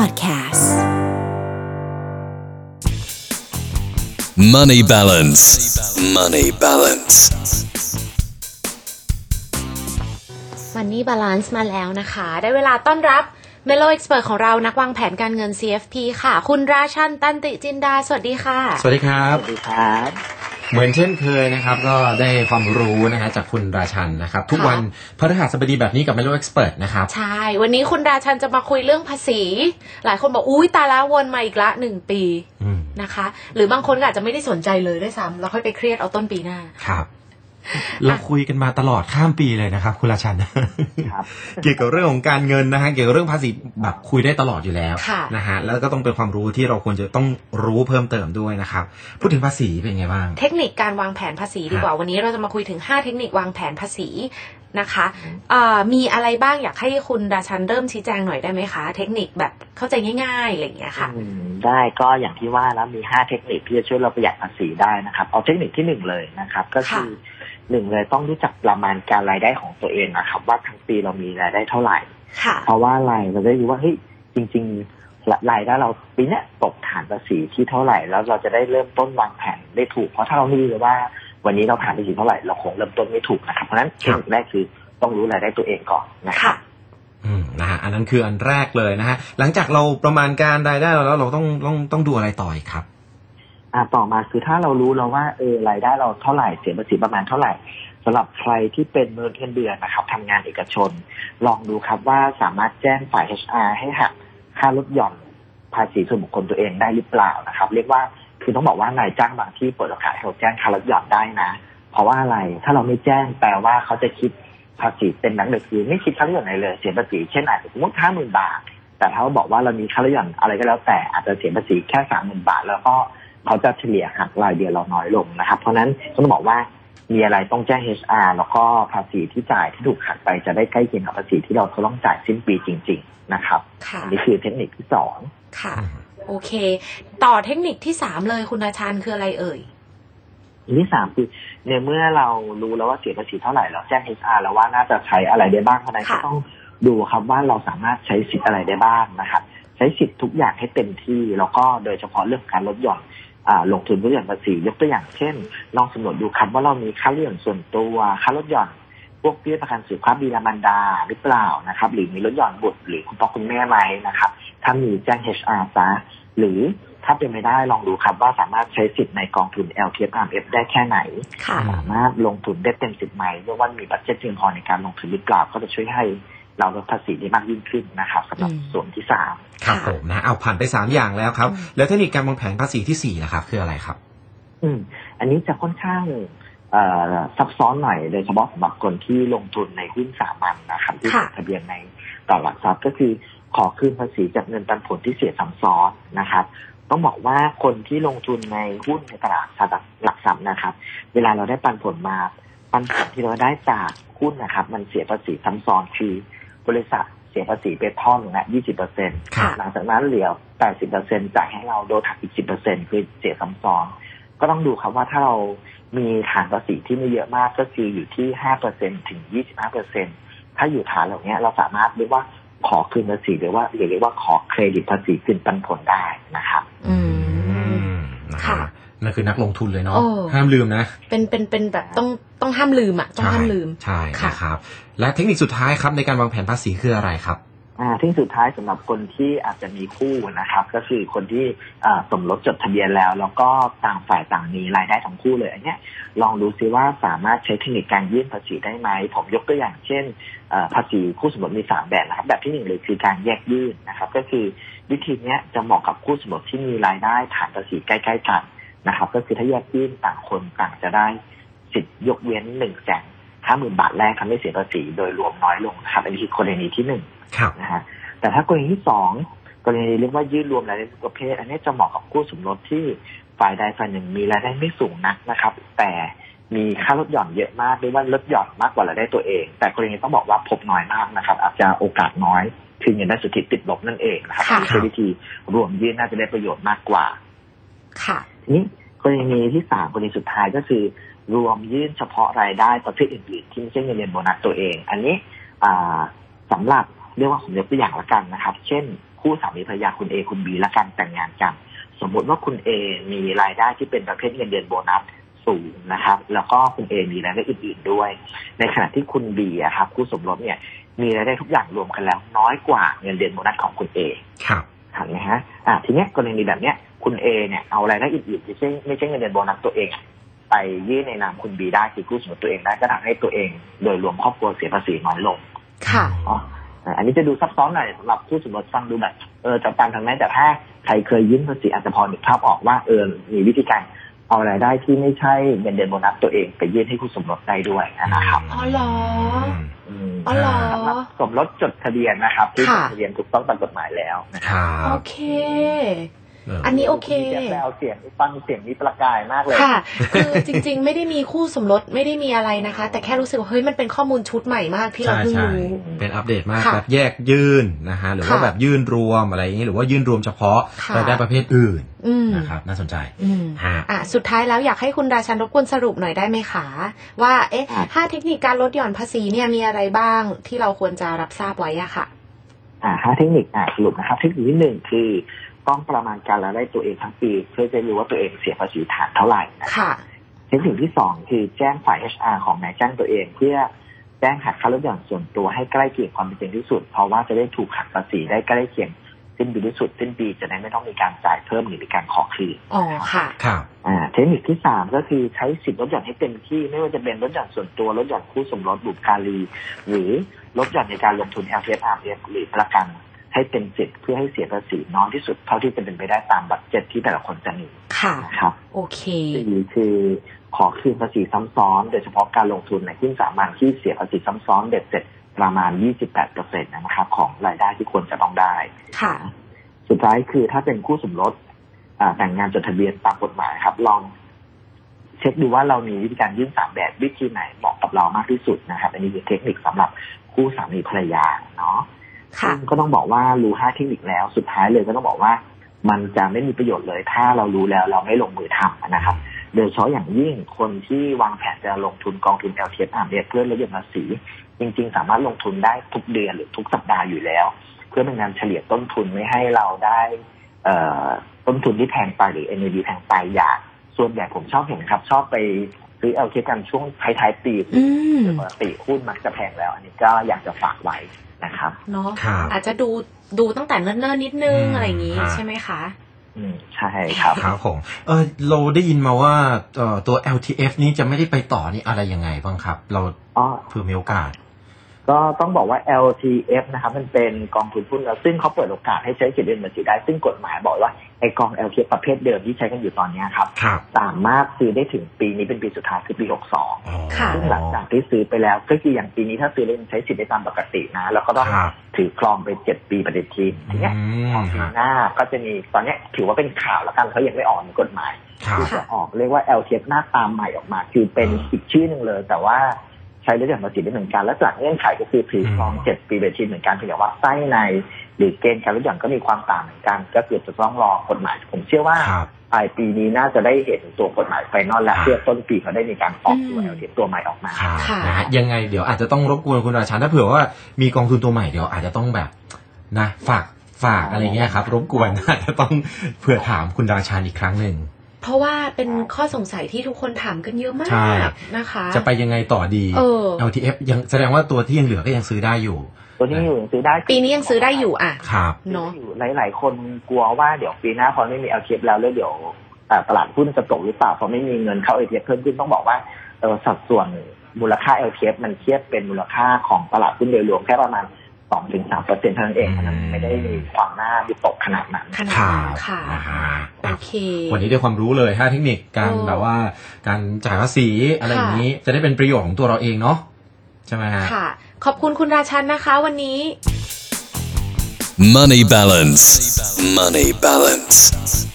Podcast Money balance. Money balance. Money Balance มาแล้วนะคะ ได้เวลาต้อนรับ Melo Expert ของเรานักวางแผนการเงิน CFP ค่ะ คุณราชันตันติจินดา สวัสดีค่ะ สวัสดีครับ สวัสดีครับ เหมือนเช่นเคยนะครับ ก็ได้ความรู้นะฮะจากคุณราชันนะครับ ทุกวันพฤหัสบดีแบบนี้กับ Melo Expert นะครับ ใช่ วันนี้คุณราชันจะมาคุยเรื่องภาษี หลายคนบอกอุ้ยตาละวนมาอีกละหนึ่งปีอืมนะคะ หรือบางคนก็อาจจะไม่ได้สนใจเลยด้วยซ้ำแล้วค่อยไปเครียดเอาต้นปีหน้าครับ เราคุยกันมาตลอดข้ามปีเลยนะครับ คุณราชันครับเกี่ยวกับเรื่องของการเงินนะฮะเกี่ยวกับเรื่องภาษีแบบคุยได้ตลอดอยู่แล้วค่ะนะฮะแล้วก็ต้องเป็นความรู้ที่เราควรจะต้องรู้เพิ่มเติมด้วยนะครับ พูดถึงภาษีเป็นไงบ้าง เทคนิคการวางแผนภาษีดีกว่าวันนี้เราจะมาคุยถึง 5 เทคนิควางแผนภาษีนะคะเอ่อมีอะไรบ้างอยากให้คุณราชันเริ่มชี้แจงหน่อยได้ไหมคะ เทคนิคแบบเข้าใจง่ายๆอะไรอย่างเงี้ยค่ะอืมได้ก็อย่างที่ว่าแล้วมีห้าเทคนิคที่จะช่วยเราประหยัดภาษีได้นะครับ เอาเทคนิคที่หนึ่งเลยนะครับ ก็คือ หนึ่งเลยต้องรู้จักประมาณการรายได้ของตัวเองนะครับ ว่าทั้งปีเรามีรายได้เท่าไหร่ค่ะเพราะว่าอะไรเราจะได้รู้ว่าเฮ้ยจริงๆรายได้เราปีเนี้ยตกฐานภาษีที่เท่าไหร่ แล้วเราจะได้เริ่มต้นวางแผนได้ถูก เพราะถ้าเราไม่รู้เลยว่า วันนี้เราฐานภาษีเท่าไหร่เราคงเริ่มต้นไม่ถูกนะครับเพราะฉะนั้นเทคนิคแรกคือต้องรู้รายได้ตัวเองก่อนนะครับอืมนะฮะอันนั้นคืออันแรกเลยนะฮะหลังจากเราประมาณการรายได้เราแล้วเราต้องต้องต้องดูอะไรต่ออีกครับ อ่าต่อมาคือถ้าเรารู้แล้วว่าเออรายได้เราเท่าไหร่เสียภาษีประมาณเท่าไหร่สำหรับใครที่เป็นมนุษย์เงินเดือนนะครับทำงานเอกชน ลองดูครับว่าสามารถแจ้งฝ่าย HR ให้หักค่าลดหย่อนภาษีส่วนบุคคลตัวเองได้หรือเปล่านะครับ เรียกว่าคือต้องบอกว่านายจ้างบางที่เปิดโอกาสให้เราแจ้งค่าลดหย่อนได้นะ เพราะว่าอะไรถ้าเราไม่แจ้งแปลว่าเขาจะคิดภาษีเป็นหนังเดือคือไม่คิดค่าลดหย่อนอะไรเลยเสียภาษีเช่นอาจจะสมมติห้าหมื่นบาท แต่ถ้าเขาบอกว่าเรามีค่าลดหย่อนอะไรก็แล้วแต่อาจจะเสียภาษีแค่สามหมื่นบาท แล้วก็ เขาจะเฉลี่ยหักรายเดือนเราน้อยลงนะครับ เพราะฉะนั้นต้องบอกว่ามีอะไรต้องแจ้ง HR แล้วก็ภาษีที่จ่ายที่ถูกหักไปจะได้ใกล้เคียงกับภาษีที่เราต้องจ่ายสิ้นปีจริง ๆ นะครับค่ะอันนี้คือเทคนิคที่สองค่ะ โอเค ต่อเทคนิคที่สามเลยคุณราชันคืออะไรเอ่ยอันที่สามคือในเมื่อเรารู้แล้วว่าเสียภาษีเท่าไหร่เราแจ้ง HR แล้วว่าน่าจะใช้อะไรได้บ้างเพราะฉะนั้นก็ค่ะต้องดูครับว่าเราสามารถใช้สิทธิ์อะไรได้บ้างนะครับใช้สิทธิ์ทุกอย่างให้เต็มที่แล้วก็โดยเฉพาะเรื่องการลดหย่อนอ่า ลงทุนลดหย่อนภาษียกตัวอย่างเช่น ลองสำรวจดูครับว่าเรามีค่าลดหย่อนส่วนตัวค่าลดหย่อนพวกเบี้ยประกันสุขภาพบิดามารดาหรือเปล่านะครับ หรือมีลดหย่อนบุตรหรือคุณพ่อคุณแม่ไหมนะครับ ถ้ามีแจ้ง HR ซะหรือถ้าเป็นไม่ได้ลองดูครับว่าสามารถใช้สิทธิ์ในกองทุน LTF RMF ได้แค่ไหนค่ะสามารถลงทุนได้เต็มสิทธิ์ไหมเรียกว่ามีบัตเจ็ตเพียงพอในการลงทุนหรือเปล่าก็จะช่วยให้ เราลดภาษีได้มากยิ่งขึ้นนะครับสำหรับอืมส่วนที่สามครับค่ะผมนะเอาผ่านไปสามอย่างแล้วครับอืมแล้วเทคนิคการวางแผนภาษีที่สี่นะครับ คืออะไรครับ อืม อันนี้จะค่อนข้างเอ่อซับซ้อนหน่อยโดยเฉพาะสำหรับคนที่ลงทุนในหุ้นสามัญนะครับที่จค่ะดทะเบียนในตลาดหลักทรัพย์ก็คือขอคืนภาษีจากเงินปันผลที่เสียซ้ำซ้อนนะครับ ต้องบอกว่าคนที่ลงทุนในหุ้นในตลาดหลักทรัพย์นะครับ เวลาเราได้ปันผลมาปันผลที่เราได้จากหุ้นนะครับ มันเสียภาษีซ้ำซ้อนคือ บริษัทเสียภาษีไปท่อนละ20เปอร์เซ็นต์ค่ะหลังจากนั้นเหลือ80เปอร์เซ็นต์จ่ายให้เราโดยหักอีก10เปอร์เซ็นต์คือเสียซ้ำซ้อน ก็ต้องดูครับว่าถ้าเรามีฐานภาษีที่ไม่เยอะมากก็คืออยู่ที่5เปอร์เซ็นถึง25เปอร์เซ็นถ้าอยู่ฐานเหล่านี้เราสามารถเรียกว่าขอคืนภาษีหรือว่าหรือเรียกว่าขอเครดิตภาษีคืนปันผลได้นะครับ อือืมมนะค่ะฮะ นั่นคือนักลงทุนเลยเนาะโอ้ห้ามลืมนะ เป็นเป็นเป็นแบบต้องต้องห้ามลืมอะต้องห้ามลืมใช่ค่ะนะครับ และเทคนิคสุดท้ายครับในการวางแผนภาษีคืออะไรครับอ่าที่สุดท้ายสำหรับคนที่อาจจะมีคู่นะครับ ก็คือคนที่อ่าสมรสจดทะเบียนแล้ว แล้วก็ต่างฝ่ายต่างมีรายได้ทั้งคู่เลยอันเนี้ยลองดูซิว่าสามารถใช้เทคนิคการยื่นภาษีได้ไหม ผมยกตัวอย่างเช่นเอ่อภาษีคู่สมรสมีสามแบบนะครับ แบบที่หนึ่งเลยคือการแยกยื่นนะครับ ก็คือวิธีเนี้ยจะเหมาะกับคู่สมรสที่มีรายได้ฐานภาษีใกล้ ๆ กัน นะครับ ก็คือถ้าแยกยื่นต่างคนต่างจะได้สิทธิยกเว้นหนึ่งแสนห้าหมื่นบาทแรกทำให้เสียภาษีโดยรวมน้อยลงนะครับอันนี้คือกรณีที่หนึ่งครับนะฮะแต่ถ้ากรณีที่สองกรณีเรียกว่ายื่นรวมรายได้ทุกประเภท อันนี้จะเหมาะกับคู่สมรสที่ฝ่ายใดฝ่ายหนึ่งมีรายได้ไม่สูงนักนะครับ แต่มีค่าลดหย่อนเยอะมากหรือว่าลดหย่อนมากกว่ารายได้ตัวเอง แต่กรณีต้องบอกว่าพบน้อยมากนะครับ อาจจะโอกาสน้อยคือเงินได้สุทธิติดลบนั่นเองนะครับค่ะนี่คือวิธีรวมยื่นน่าจะได้ประโยชน์มากกว่า ค่ะทีนี้กรณีที่สามกรณีสุดท้ายก็คือ รวมยื่นเฉพาะรายได้ประเภทอื่นๆที่ไม่ใช่เงินเดือนโบนัสตัวเอง อันนี้อ่าสำหรับเรียกว่าผมยกตัวอย่างละกันนะครับ เช่น คู่สามีภรรยาคุณเอคุณบีและกันแต่งงานกัน สมมติว่าคุณเอมีรายได้ที่เป็นประเภทเงินเดือนโบนัสสูงนะครับ แล้วก็คุณเอมีรายได้อื่นๆด้วย ในขณะที่คุณบีอะครับคู่สมรสเนี่ย มีรายได้ทุกอย่างรวมกันแล้ว น้อยกว่าเงินเดือนโบนัสของคุณเอครับเห็นไหมฮะอ่าทีเนี้ยกรณีแบบเนี้ย คุณเอเนี่ยเอารายได้อื่นๆไม่ใช่ไม่ใช่เงินเดือนโบนัสตัวเอง ไปยื่นในนามคุณบีได้คือคู่สมรสตัวเองได้ก็ทำให้ตัวเอง โดยรวมครอบครัวเสียภาษีน้อยลง ค่ะอ๋ออ่าอันนี้จะดูซับซ้อนหน่อยสำหรับคู่สมรสฟังดูแบบเออจับตามทางนั้นแต่ถ้าใครเคยยื่นภาษีอาจจะพอนึกภาพออกว่าเออมีวิธีการเอารายได้ที่ไม่ใช่เงินเดือนโบนัสตัวเองไปยื่นให้คู่สมรสได้ด้วยนะครับอ๋อเหรออืมอ๋อเหรอสำหรับสมรสจดทะเบียนนะครับที่จค่ะดทะเบียนถูกต้องตามกฎหมายแล้วนะคครับรัโอบเคเอออันนี้โอเคแจ๊บแล้วเสียงฟังเสียงนี้ประกายมากเลยค่ะ คือจริง ๆ ไม่ได้มีคู่สมรสไม่ได้มีอะไรนะคะ แต่แค่รู้สึกว่าเฮ้ยมันเป็นข้อมูลชุดใหม่มากที่เราใช่เพิ่งใช่รู้เป็นอัปเดตมากค่ะแบบแยกยื่นนะฮะหรือว่าค่ะแบบยื่นรวมอะไรอย่างนี้หรือว่ายื่นรวมเฉพาะค่ะรายได้ประเภทอื่นอืมนะครับน่าสนใจอืมฮะอะสุดท้ายแล้วอยากให้คุณราชันรบกวนสรุปหน่อยได้ไหมคะว่าเอ๊ะครับห้าเทคนิคการลดหย่อนภาษีเนี่ยมีอะไรบ้างที่เราควรจะรับทราบไว้อะค่ะอ่าห้าเทคนิคอ่าสรุปนะครับเทคนิคที่หนึ่งคือ ต้องประมาณการรายได้ตัวเองทั้งปี เพื่อจะรู้ว่าตัวเองเสียภาษีฐานเท่าไหร่นะค่ะเทคนิคที่สองคือแจ้งฝ่าย HR ของนายจ้างตัวเองเพื่อแจ้งหักค่าลดหย่อนส่วนตัวให้ใกล้เคียงความเป็นจริงที่สุด เพราะว่าจะได้ถูกหักภาษีได้ใกล้เคียงสิ้นปีที่สุดสิ้นปีจะได้ไม่ต้องมีการจ่ายเพิ่มหรือมีการขอคืนอ๋อค่ะครับอ่าเทคนิคที่สามก็คือใช้สิทธิ์ลดหย่อนให้เต็มที่ไม่ว่าจะเป็นลดหย่อนส่วนตัวลดหย่อนคู่สมรสบุปการีหรือลดหย่อนในการลงทุน l t f r f หรือประกัน ให้เป็นสิทธิ์เพื่อให้เสียภาษีน้อยที่สุดเท่าที่จะเป็นไปได้ตามบัตเจ็ตที่แต่ละคนจะมีค่ะนะครับ โอเคสี่คือขอคืนภาษีซ้ำซ้อนโดยเฉพาะการลงทุนในหุ้นสามัญที่เสียภาษีซ้ำซ้อนเบ็ดเสร็จประมาณ 28%นะครับของรายได้ที่ควรจะต้องได้ ค่ะ สุดท้ายคือถ้าเป็นคู่สมรสอ่าแต่งงานจดทะเบียนตามกฎหมายครับ ลองเช็คดูว่าเรามีวิธีการยื่นสามแบบวิธีไหนเหมาะกับเรามากที่สุดนะครับ อันนี้คือเทคนิคสำหรับคู่สามีภรรยาเนาะค่ะ ซึ่งก็ต้องบอกว่ารู้ห้าเทคนิคแล้วสุดท้ายเลยก็ต้องบอกว่า มันจะไม่มีประโยชน์เลย ถ้าเรารู้แล้วเราไม่ลงมือทำนะครับ โดยเฉพาะอย่างยิ่งคนที่วางแผนจะลงทุนกองทุน LTF อ่าเพื่อลดหย่อนภาษีจริง ๆ สามารถลงทุนได้ทุกเดือนหรือทุกสัปดาห์อยู่แล้ว เพื่อเป็นการเฉลี่ยต้นทุนไม่ให้เราได้เอ่อต้นทุนที่แพงไปหรือ NAV แพงไปอย่างส่วนใหญ่ผมชอบเห็นครับ ชอบไปซื้อ LTF กันช่วงท้ายๆปีอืมปกติหุ้นมักจะแพงแล้ว อันนี้ก็อยากจะฝากไว้ นะครับเนาะครับอาจจะดูดูตั้งแต่เนิ่นๆนิดนึงอืมอะไรอย่างงี้ครับใช่ไหมคะอืมใช่ครับครับผมเออเราได้ยินมาว่าเอ่อตัว LTF นี้จะไม่ได้ไปต่อนี่อะไรยังไงบ้างครับ เราอ๋อเผื่อมีโอกาส ก็ต้องบอกว่า LTF นะครับ มันเป็นกองทุนหุ้นแล้วซึ่งเขาเปิดโอกาสให้ใช้สิทธิ์เรียนภาษีได้ ซึ่งกฎหมายบอกว่า ไอกอง LTF ประเภทเดิมที่ใช้กันอยู่ตอนเนี้ยครับครับ สามารถซื้อได้ถึงปีนี้เป็นปีสุดท้ายคือปี 62อ๋อค่ะซึ่งหลังจากที่ซื้อไปแล้ว ก็คืออย่างปีนี้ถ้าซื้อแล้วยังใช้สิทธิ์ได้ตามปกตินะ แล้วก็ต้องครับถือครองไปเจ็ดปีปฏิทินทีเนี้ยอืพอมปีฮะหน้าก็จะมีตอนเนี้ยถือว่าเป็นข่าวแล้วกันเขายังไม่ออกในกฎหมายครับที่จะออกเรียกว่า LTF หน้าตามใหม่ออกมา คือเป็นอีกชื่อหนึ่งเลย แต่ว่า ใช้ลดหย่อนภาษีได้เหมือนกัน และจากเงื่อนไขก็คือถือครองเจ็ดปีปฏิทินเหมือนกันเพียงแต่ว่าไส้ในหรือเกณฑ์การลดหย่อนก็มีความต่างเหมือนกัน ก็คือจะต้องรอกฎหมาย ผมเชื่อว่าครับปลายปีนี้น่าจะได้เห็นตัวกฎหมายไฟนอลและครับเพื่อต้นปีเขาได้มีการออกตัวอืม LTF ตัวใหม่ออกมาครับค่ะนะฮะยังไงเดี๋ยวอาจจะต้องรบกวนคุณราชันถ้าเผื่อว่ามีกองทุนตัวใหม่เดี๋ยวอาจจะต้องแบบนะฝากฝากอะไรเงี้ยครับ รบกวนอาจจะต้องเผื่อถามคุณราชันอีกครั้งหนึ่ง เพราะว่าเป็นข้อสงสัยที่ทุกคนถามกันเยอะมาใช่กนะคะ จะไปยังไงต่อดีเออ LTF ยังแสดงว่าตัวที่ยังเหลือก็ยังซื้อได้อยู่ ตัวนี้อยู่ยังซื้อได้ ปีนี้ยังซื้อได้อยู่อะครับเนาะอยู่หลายๆ คนกลัวว่าเดี๋ยวปีหน้าพอไม่มี LTF แล้วแล้วเดี๋ยวอ่าตลาดหุ้นจะตกหรือเปล่าเพราะไม่มีเงินเข้า LTF เพิ่มขึ้นต้องบอกว่าเออสัดส่วนมูลค่า LTF มันเทียบเป็นมูลค่าของตลาดหุ้นโดยรวมแค่ประมาณ สองถึงสามเปอร์เซ็นต์เท่านั้นเองอืมมันไม่ได้มีความน่าวิตกขนาดนั้นขนาดครันั้นบค่ะนะฮะโอเค วันนี้ได้ความรู้เลยห้าเทคนิคการเออแบบว่า การจ่ายภาษีอะไรอย่างนี้จะได้เป็นประโยชน์ของตัวเราเองเนาะใช่ไหมฮะค่ะ ขอบคุณคุณราชันนะคะวันนี้ Money balance. Money balance.